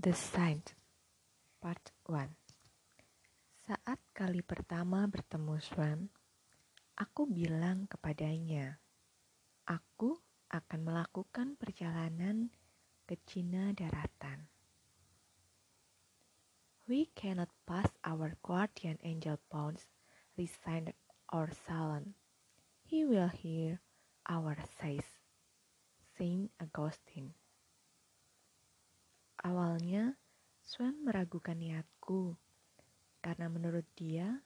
The Saint Part 1 Saat kali pertama bertemu Swan, aku bilang kepadanya, aku akan melakukan perjalanan ke Cina daratan. We cannot pass our guardian angel pounds, resigned or sullen. He will hear our sighs. Saint Augustine Awalnya, Swan meragukan niatku karena menurut dia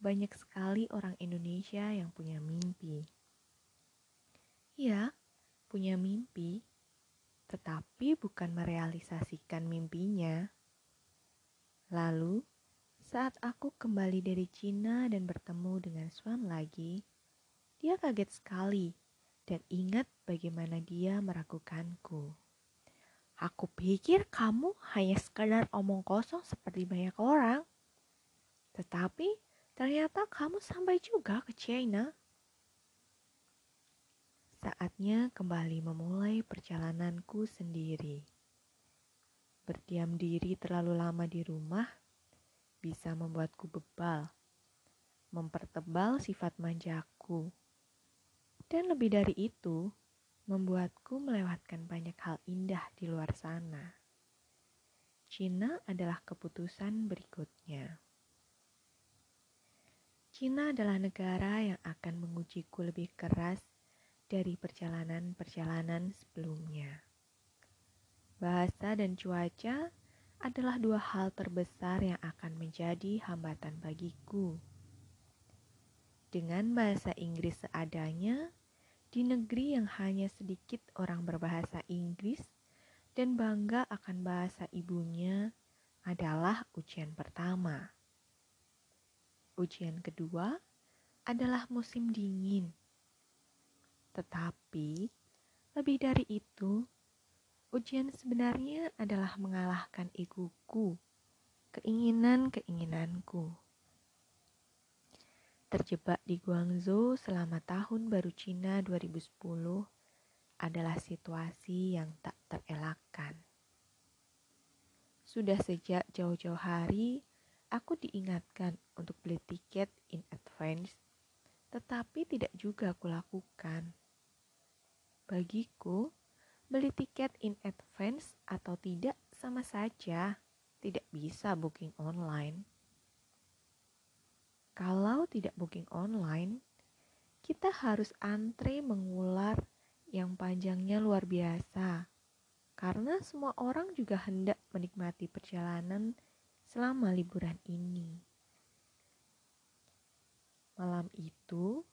banyak sekali orang Indonesia yang punya mimpi. Ya, punya mimpi, tetapi bukan merealisasikan mimpinya. Lalu, saat aku kembali dari Cina dan bertemu dengan Swan lagi, dia kaget sekali dan ingat bagaimana dia meragukanku. Aku pikir kamu hanya sekadar omong kosong seperti banyak orang. Tetapi ternyata kamu sampai juga ke China. Saatnya kembali memulai perjalananku sendiri. Berdiam diri terlalu lama di rumah bisa membuatku bebal, mempertebal sifat manjaku. Dan lebih dari itu, membuatku melewatkan banyak hal indah di luar sana. Cina adalah keputusan berikutnya. Cina adalah negara yang akan mengujiku lebih keras dari perjalanan-perjalanan sebelumnya. Bahasa dan cuaca adalah dua hal terbesar yang akan menjadi hambatan bagiku. Dengan bahasa Inggris seadanya, di negeri yang hanya sedikit orang berbahasa Inggris dan bangga akan bahasa ibunya adalah ujian pertama. Ujian kedua adalah musim dingin. Tetapi lebih dari itu, ujian sebenarnya adalah mengalahkan egoku, keinginan-keinginanku. Terjebak di Guangzhou selama tahun baru Cina 2010 adalah situasi yang tak terelakkan. Sudah sejak jauh-jauh hari, aku diingatkan untuk beli tiket in advance, tetapi tidak juga kulakukan. Bagiku, beli tiket in advance atau tidak sama saja, tidak bisa booking online. Kalau tidak booking online, kita harus antre mengular yang panjangnya luar biasa. Karena semua orang juga hendak menikmati perjalanan selama liburan ini. Malam itu,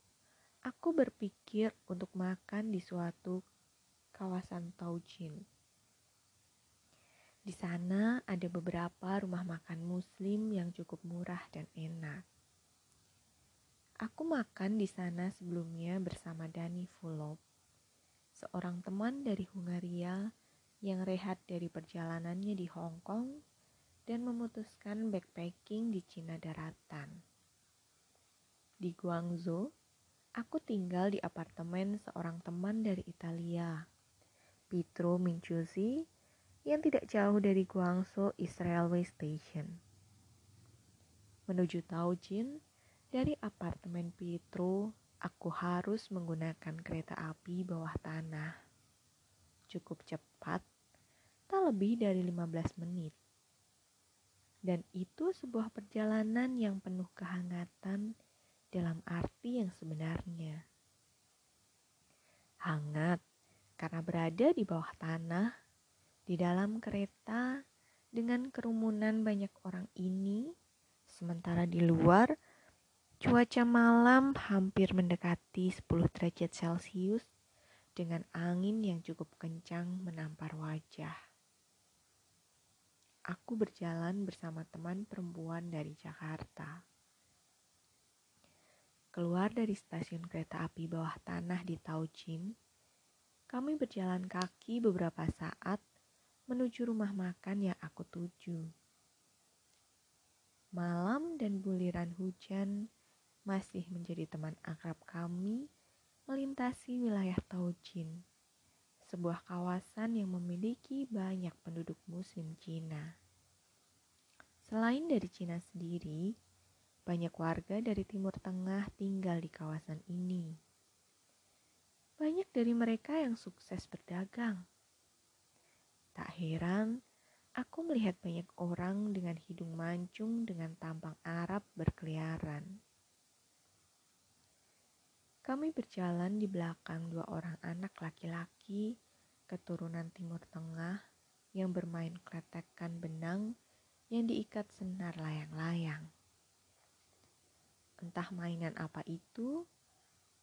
aku berpikir untuk makan di suatu kawasan Taujin. Di sana ada beberapa rumah makan muslim yang cukup murah dan enak. Aku makan di sana sebelumnya bersama Dani Fulop, seorang teman dari Hungaria yang rehat dari perjalanannya di Hong Kong dan memutuskan backpacking di Cina daratan. Di Guangzhou, aku tinggal di apartemen seorang teman dari Italia, Pietro Minciusi, yang tidak jauh dari Guangzhou East Railway Station. Menuju Taojin, dari apartemen Pietro, aku harus menggunakan kereta api bawah tanah. Cukup cepat, tak lebih dari 15 menit. Dan itu sebuah perjalanan yang penuh kehangatan dalam arti yang sebenarnya. Hangat karena berada di bawah tanah, di dalam kereta dengan kerumunan banyak orang ini, sementara di luar Cuaca malam hampir mendekati 10 derajat Celcius dengan angin yang cukup kencang menampar wajah. Aku berjalan bersama teman perempuan dari Jakarta. Keluar dari stasiun kereta api bawah tanah di Taujin, kami berjalan kaki beberapa saat menuju rumah makan yang aku tuju. Malam dan buliran hujan masih menjadi teman akrab kami melintasi wilayah Taujin sebuah kawasan yang memiliki banyak penduduk Muslim Cina. Selain dari Cina sendiri, banyak warga dari Timur Tengah tinggal di kawasan ini. Banyak dari mereka yang sukses berdagang. Tak heran, aku melihat banyak orang dengan hidung mancung dengan tampang Arab berkeliaran. Kami berjalan di belakang dua orang anak laki-laki keturunan Timur Tengah yang bermain kletekan benang yang diikat senar layang-layang. Entah mainan apa itu,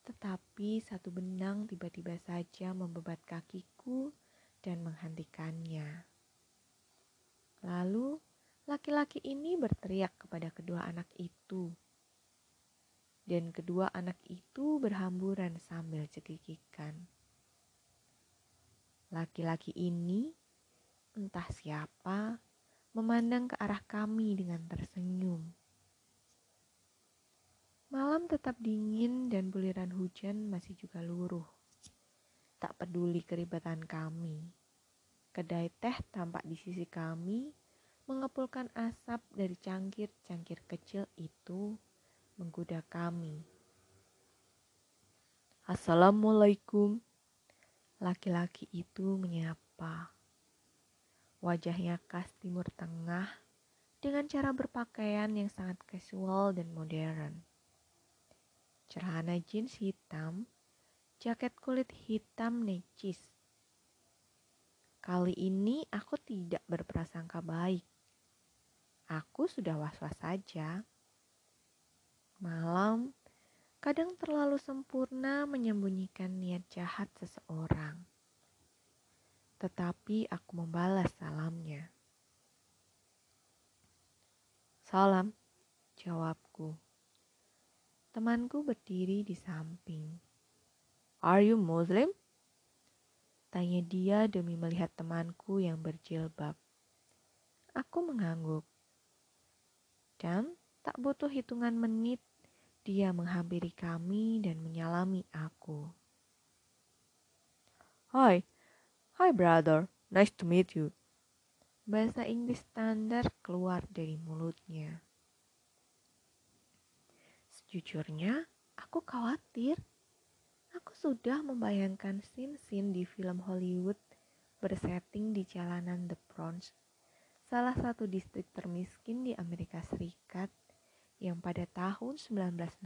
tetapi satu benang tiba-tiba saja membebat kakiku dan menghentikannya. Lalu, laki-laki ini berteriak kepada kedua anak itu dan kedua anak itu berhamburan sambil cekikikan. Laki-laki ini, entah siapa, memandang ke arah kami dengan tersenyum. Malam tetap dingin dan buliran hujan masih juga luruh. Tak peduli keribatan kami. Kedai teh tampak di sisi kami mengepulkan asap dari cangkir-cangkir kecil itu menggoda kami. Assalamualaikum. Laki-laki itu menyapa. Wajahnya khas Timur Tengah dengan cara berpakaian yang sangat casual dan modern. Celana jeans hitam, jaket kulit hitam necis. Kali ini aku tidak berprasangka baik. Aku sudah was-was saja Malam kadang terlalu sempurna menyembunyikan niat jahat seseorang. Tetapi aku membalas salamnya. Salam, jawabku. Temanku berdiri di samping. Are you Muslim? Tanya dia demi melihat temanku yang berjilbab. Aku mengangguk. Dan tak butuh hitungan menit dia menghampiri kami dan menyalami aku. Hai, hai brother, nice to meet you. Bahasa Inggris standar keluar dari mulutnya. Sejujurnya, aku khawatir. Aku sudah membayangkan scene-scene di film Hollywood bersetting di jalanan The Bronx, salah satu distrik termiskin di Amerika Serikat yang pada tahun 1960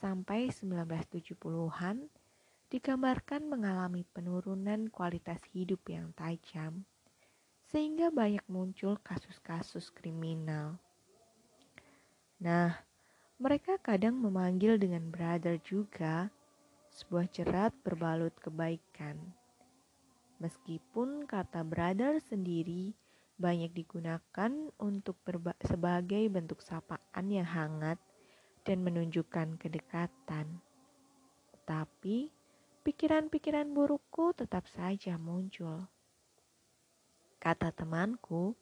sampai 1970-an digambarkan mengalami penurunan kualitas hidup yang tajam sehingga banyak muncul kasus-kasus kriminal. Nah, mereka kadang memanggil dengan brother juga sebuah jerat berbalut kebaikan. Meskipun kata brother sendiri banyak digunakan untuk sebagai bentuk sapaan yang hangat dan menunjukkan kedekatan. Tetapi pikiran-pikiran burukku tetap saja muncul. Kata temanku,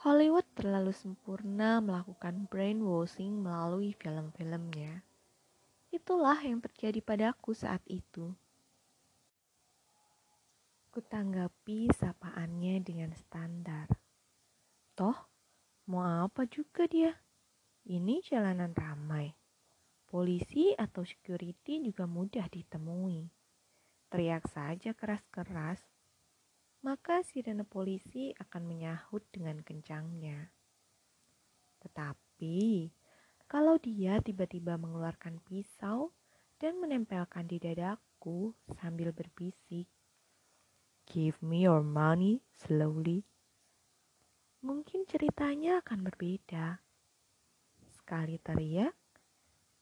Hollywood terlalu sempurna melakukan brainwashing melalui film-filmnya. Itulah yang terjadi padaku saat itu. Kutanggapi sapaannya dengan standar. Toh, mau apa juga dia? Ini jalanan ramai. Polisi atau security juga mudah ditemui. Teriak saja keras-keras, maka sirene polisi akan menyahut dengan kencangnya. Tetapi, kalau dia tiba-tiba mengeluarkan pisau dan menempelkan di dadaku sambil berbisik, Give me your money slowly mungkin ceritanya akan berbeda. Sekali teriak,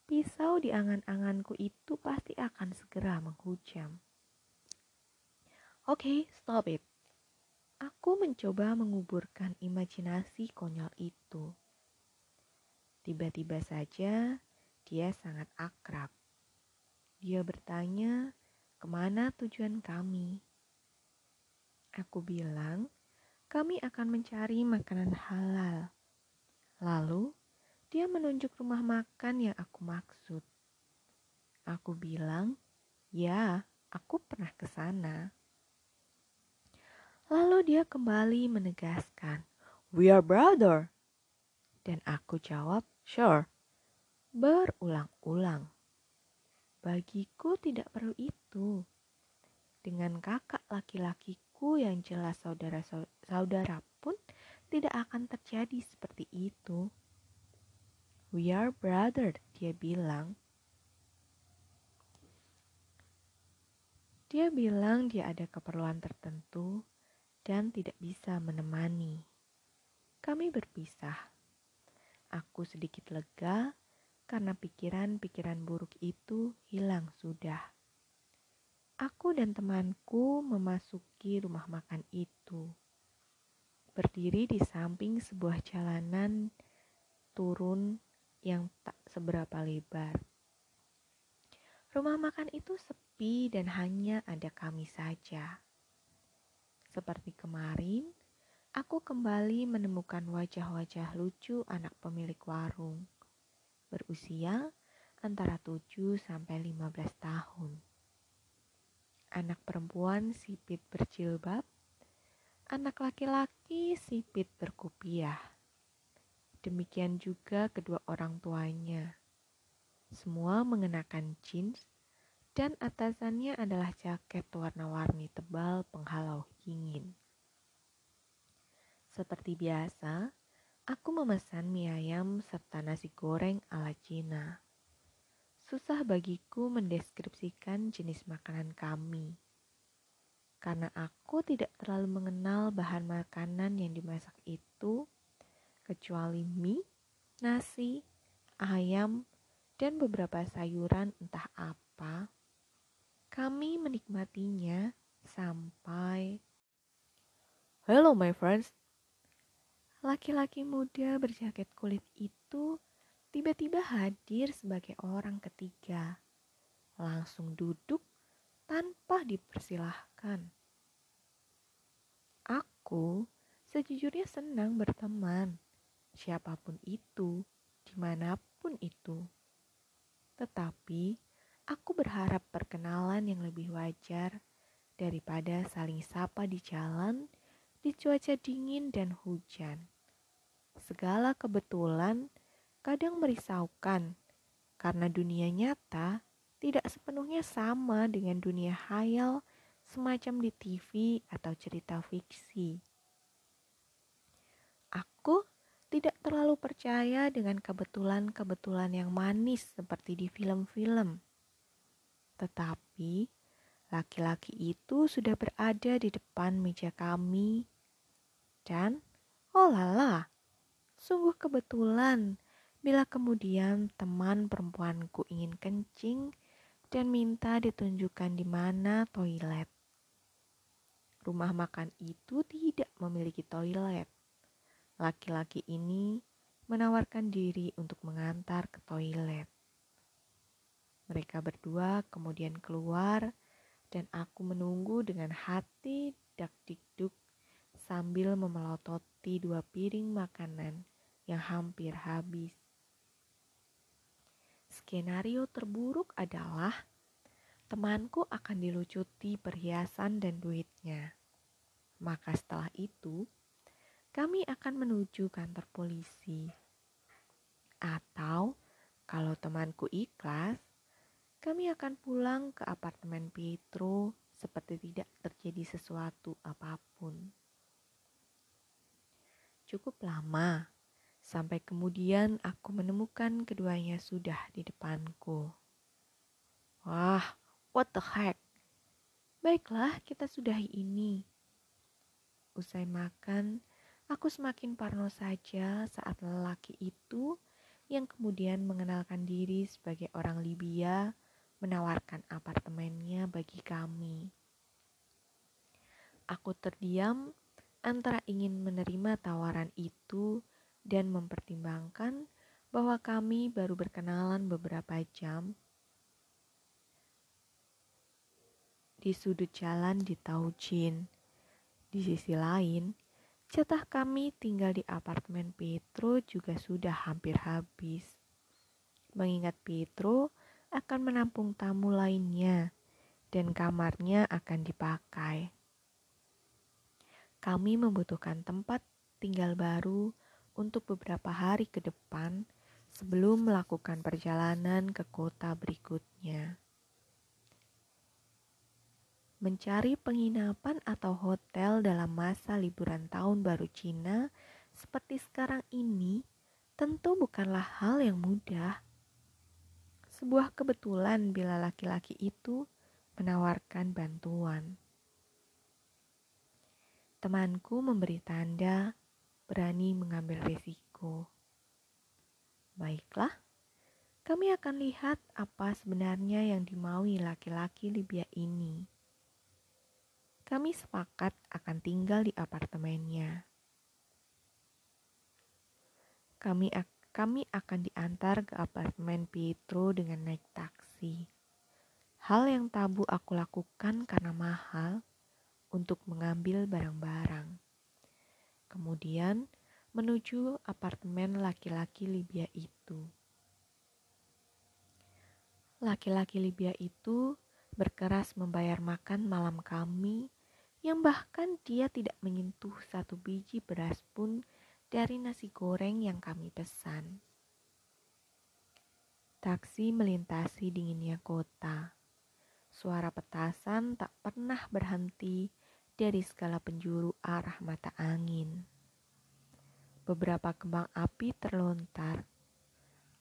pisau di angan-anganku itu pasti akan segera menghujam. Oke, okay, stop it. Aku mencoba menguburkan imajinasi konyol itu. Tiba-tiba saja dia sangat akrab. Dia bertanya, ke mana tujuan kami? Aku bilang, kami akan mencari makanan halal. Lalu, dia menunjuk rumah makan yang aku maksud. Aku bilang, ya, aku pernah ke sana. Lalu dia kembali menegaskan, "We are brother." Dan aku jawab, "Sure." Berulang-ulang. Bagiku tidak perlu itu. Dengan kakak laki-lakiku yang jelas saudara-saudara pun tidak akan terjadi seperti itu. We are brother, dia bilang. Dia bilang dia ada keperluan tertentu dan tidak bisa menemani. Kami berpisah. Aku sedikit lega karena pikiran-pikiran buruk itu hilang sudah. Aku dan temanku memasuki rumah makan itu. Berdiri di samping sebuah jalanan turun yang tak seberapa lebar. Rumah makan itu sepi dan hanya ada kami saja. Seperti kemarin, aku kembali menemukan wajah-wajah lucu anak pemilik warung. Berusia antara 7 sampai 15 tahun. Anak perempuan sipit berjilbab, anak laki-laki sipit berkupiah. Demikian juga kedua orang tuanya semua mengenakan jeans dan atasannya adalah jaket warna-warni tebal penghalau dingin. Seperti biasa, aku memesan mie ayam serta nasi goreng ala Cina. Susah bagiku mendeskripsikan jenis makanan kami. Karena aku tidak terlalu mengenal bahan makanan yang dimasak itu, kecuali mie, nasi, ayam, dan beberapa sayuran entah apa, kami menikmatinya sampai Hello my friends. Laki-laki muda berjaket kulit itu tiba-tiba hadir sebagai orang ketiga. Langsung duduk tanpa dipersilahkan. Aku sejujurnya senang berteman, siapa pun itu, di mana pun itu. Tetapi aku berharap perkenalan yang lebih wajar daripada saling sapa di jalan di cuaca dingin dan hujan. Segala kebetulan kadang merisaukan karena dunia nyata tidak sepenuhnya sama dengan dunia hayal semacam di TV atau cerita fiksi. Aku tidak terlalu percaya dengan kebetulan-kebetulan yang manis seperti di film-film. Tetapi laki-laki itu sudah berada di depan meja kami dan oh lala, sungguh kebetulan bila kemudian teman perempuanku ingin kencing dan minta ditunjukkan di mana toilet. Rumah makan itu tidak memiliki toilet laki-laki ini menawarkan diri untuk mengantar ke toilet. Mereka berdua kemudian keluar dan aku menunggu dengan hati dak-dikduk sambil memelototi dua piring makanan yang hampir habis. Skenario terburuk adalah temanku akan dilucuti perhiasan dan duitnya. Maka setelah itu, kami akan menuju kantor polisi. Atau kalau temanku ikhlas, kami akan pulang ke apartemen Pietro seperti tidak terjadi sesuatu apa pun. Cukup lama sampai kemudian aku menemukan keduanya sudah di depanku. Wah, what the heck? Baiklah, kita sudahi ini. Usai makan, Aku semakin parno saja saat lelaki itu yang kemudian mengenalkan diri sebagai orang Libya menawarkan apartemennya bagi kami. Aku terdiam antara ingin menerima tawaran itu dan mempertimbangkan bahwa kami baru berkenalan beberapa jam di sudut jalan di Taujin. Di sisi lain, Jatah kami tinggal di apartemen Petro juga sudah hampir habis. Mengingat Petro akan menampung tamu lainnya dan kamarnya akan dipakai. kami membutuhkan tempat tinggal baru untuk beberapa hari ke depan sebelum melakukan perjalanan ke kota berikutnya. Mencari penginapan atau hotel dalam masa liburan tahun baru Cina seperti sekarang ini tentu bukanlah hal yang mudah. Sebuah kebetulan bila laki-laki itu menawarkan bantuan. Temanku memberi tanda berani mengambil risiko. Baiklah, kami akan lihat apa sebenarnya yang dimaui laki-laki Libya ini. Kami sepakat akan tinggal di apartemennya. Kami kami akan diantar ke apartemen Pietro dengan naik taksi. Hal yang tabu aku lakukan karena mahal untuk mengambil barang-barang. Kemudian menuju apartemen laki-laki Libya itu. Laki-laki Libya itu berkeras membayar makan malam kami yang bahkan dia tidak menyentuh satu biji beras pun dari nasi goreng yang kami pesan. Taksi melintasi dinginnya kota. Suara petasan tak pernah berhenti dari segala penjuru arah mata angin. Beberapa kembang api terlontar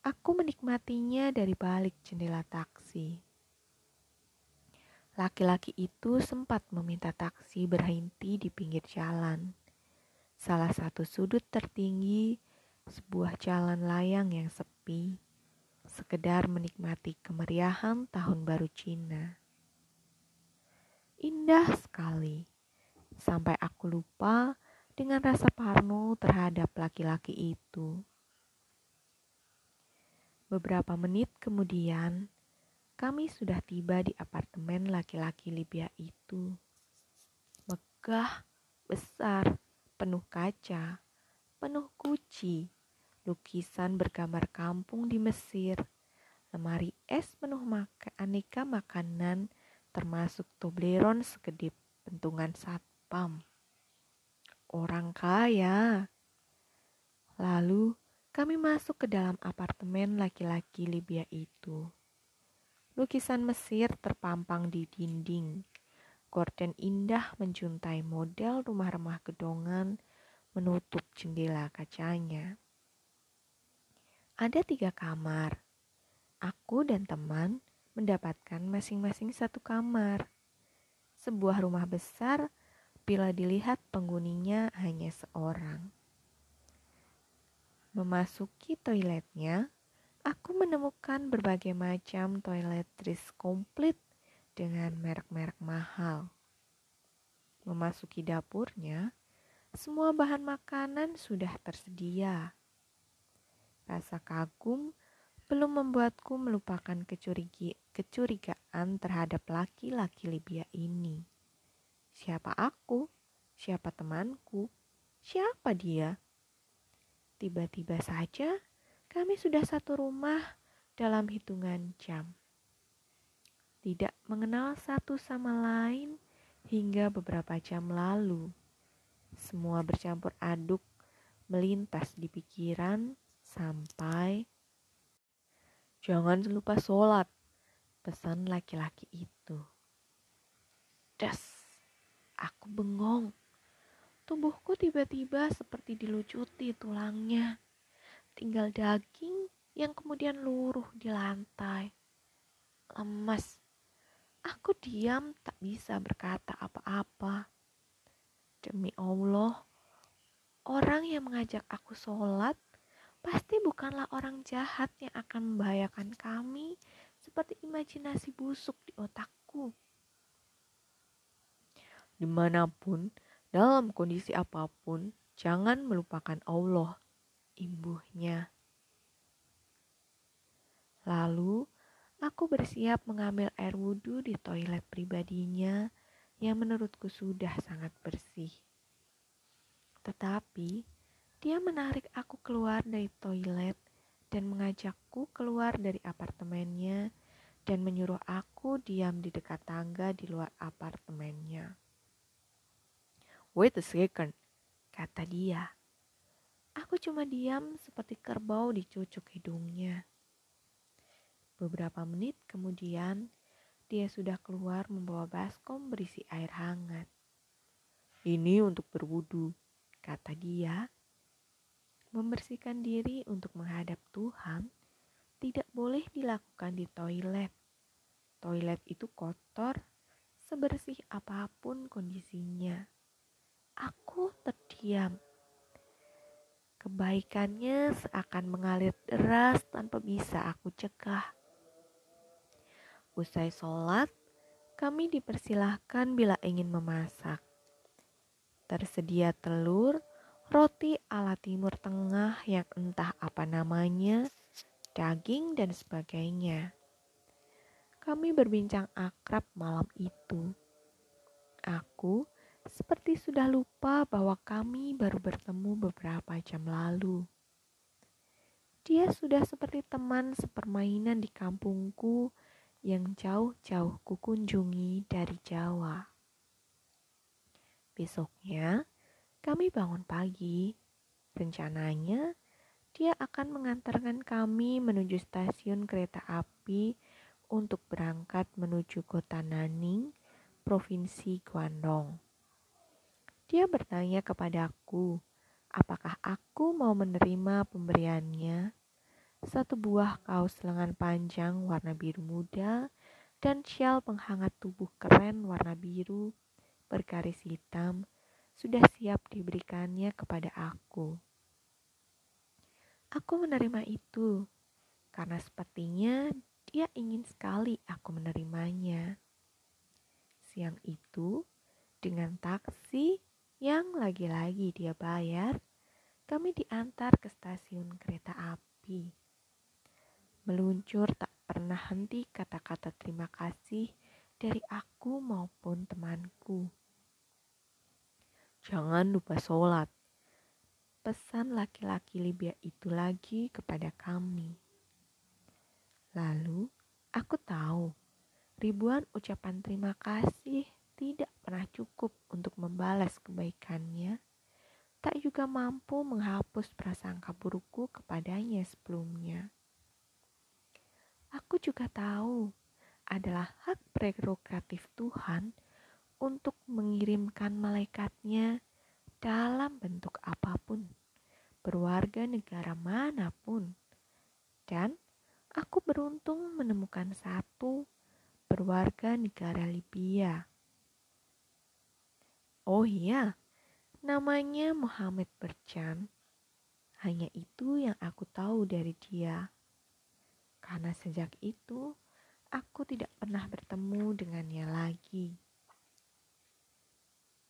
Aku menikmatinya dari balik jendela taksi. Laki-laki itu sempat meminta taksi berhenti di pinggir jalan. Salah satu sudut tertinggi sebuah jalan layang yang sepi, sekedar menikmati kemeriahan tahun baru Cina. Indah sekali, sampai aku lupa dengan rasa parno terhadap laki-laki itu. Beberapa menit kemudian, kami sudah tiba di apartemen laki-laki Libya itu. Megah, besar, penuh kaca, penuh kuci, lukisan bergambar kampung di Mesir, lemari es penuh aneka makanan termasuk Toblerone sekedip pentungan satpam. Orang kaya. Lalu kami masuk ke dalam apartemen laki-laki Libya itu. Lukisan Mesir terpampang di dinding. Gorden indah menjuntai model rumah-rumah gedongan menutup jendela kacanya. Ada tiga kamar. Aku dan teman mendapatkan masing-masing satu kamar. Sebuah rumah besar bila dilihat penghuninya hanya seorang. Memasuki toiletnya, aku menemukan berbagai macam toiletries komplit dengan merek-merek mahal. Memasuki dapurnya, semua bahan makanan sudah tersedia. Rasa kagum belum membuatku melupakan kecurigaan terhadap laki-laki Libya ini. Siapa aku? Siapa temanku? Siapa dia? Tiba-tiba saja kami sudah satu rumah dalam hitungan jam. Tidak mengenal satu sama lain hingga beberapa jam lalu. Semua bercampur aduk melintas di pikiran sampai Jangan lupa sholat, pesan laki-laki itu. Das, aku bengong. Tubuhku tiba-tiba seperti dilucuti tulangnya. Tinggal daging yang kemudian luruh di lantai. Lemas. Aku diam tak bisa berkata apa-apa. Demi Allah, orang yang mengajak aku sholat pasti bukanlah orang jahat yang akan membahayakan kami seperti imajinasi busuk di otakku. Di mana pun, dalam kondisi apa pun, jangan melupakan Allah, imbuhnya. Lalu, aku bersiap mengambil air wudhu di toilet pribadinya yang menurutku sudah sangat bersih. Tetapi, dia menarik aku keluar dari toilet dan mengajakku keluar dari apartemennya dan menyuruh aku diam di dekat tangga di luar apartemennya. Wait a second, kata dia. Aku cuma diam seperti kerbau dicucuk hidungnya. Beberapa menit kemudian, dia sudah keluar membawa baskom berisi air hangat. Ini untuk berwudu, kata dia. Membersihkan diri untuk menghadap Tuhan tidak boleh dilakukan di toilet. Toilet itu kotor, sebersih apa pun kondisinya. Aku terdiam. Kebaikannya seakan mengalir deras tanpa bisa aku cegah. Usai sholat, kami dipersilahkan bila ingin memasak. Tersedia telur, roti ala timur tengah yang entah apa namanya, daging, dan sebagainya. Kami berbincang akrab malam itu. Aku seperti sudah lupa bahwa kami baru bertemu beberapa jam lalu. Dia sudah seperti teman sepermainan di kampungku yang jauh-jauh kukunjungi dari Jawa. Besoknya, kami bangun pagi. Rencananya, dia akan mengantarkan kami menuju stasiun kereta api untuk berangkat menuju kota Naning, Provinsi Guangdong. Dia bertanya kepadaku, apakah aku mau menerima pemberiannya satu buah kaos lengan panjang warna biru muda, dan syal penghangat tubuh keren warna biru bergaris hitam sudah siap diberikannya kepada aku. Aku menerima itu karena sepertinya dia ingin sekali aku menerimanya. Siang itu, dengan taksi yang lagi-lagi dia bayar, kami diantar ke stasiun kereta api. Meluncur tak pernah henti kata-kata terima kasih dari aku maupun temanku. Jangan lupa sholat. Pesan laki-laki Libya itu lagi kepada kami. Lalu, aku tahu ribuan ucapan terima kasih tidak pernah cukup untuk membalas kebaikannya, tak juga mampu menghapus prasangka burukku kepadanya sebelumnya. Aku juga tahu adalah hak prerogatif Tuhan untuk mengirimkan malaikatnya dalam bentuk apa pun, berwarga negara mana pun. Dan aku beruntung menemukan satu berwarga negara Libya. Oh iya, namanya Muhammad Berjan. Hanya itu yang aku tahu dari dia karena sejak itu aku tidak pernah bertemu dengannya lagi.